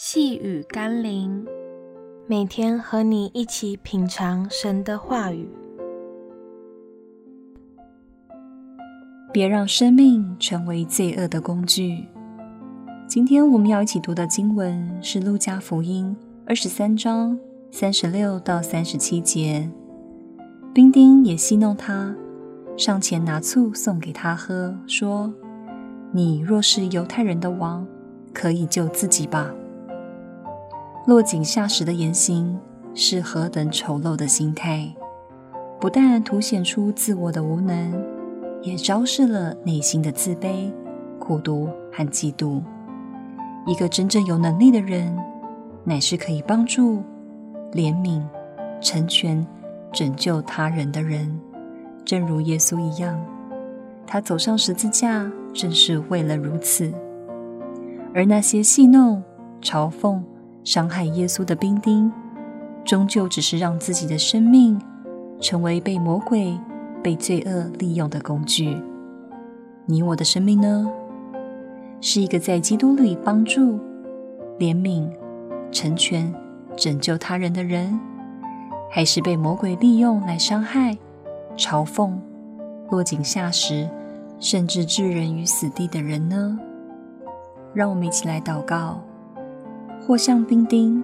细雨甘霖，每天和你一起品尝神的话语。别让生命成为罪恶的工具。今天我们要一起读的经文是《路加福音》二十三章三十六到三十七节。兵丁也戏弄他，上前拿醋送给他喝，说：“你若是犹太人的王，可以救自己吧。”落井下石的言行是何等丑陋的心态！不但凸显出自我的无能，也昭示了内心的自卑、苦毒和嫉妒。一个真正有能力的人，乃是可以帮助、怜悯、成全、拯救他人的人，正如耶稣一样。他走上十字架，正是为了如此。而那些戏弄、嘲讽，伤害耶稣的兵丁，终究只是让自己的生命成为被魔鬼、被罪恶利用的工具。你我的生命呢？是一个在基督里帮助、怜悯、成全、拯救他人的人，还是被魔鬼利用来伤害、嘲讽、落井下石，甚至置人于死地的人呢？让我们一起来祷告。或像冰丁，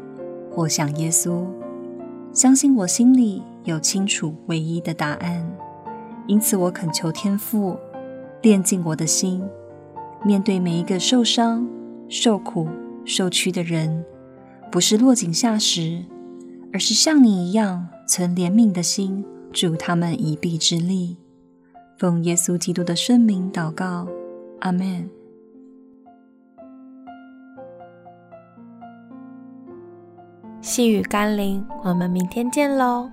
或像耶稣，相信我心里有清楚唯一的答案。因此，我恳求天父炼净我的心，面对每一个受伤、受苦、受屈的人，不是落井下石，而是像你一样存怜悯的心，助他们一臂之力。奉耶稣基督的圣名祷告，阿门。细雨甘霖，我们明天见喽。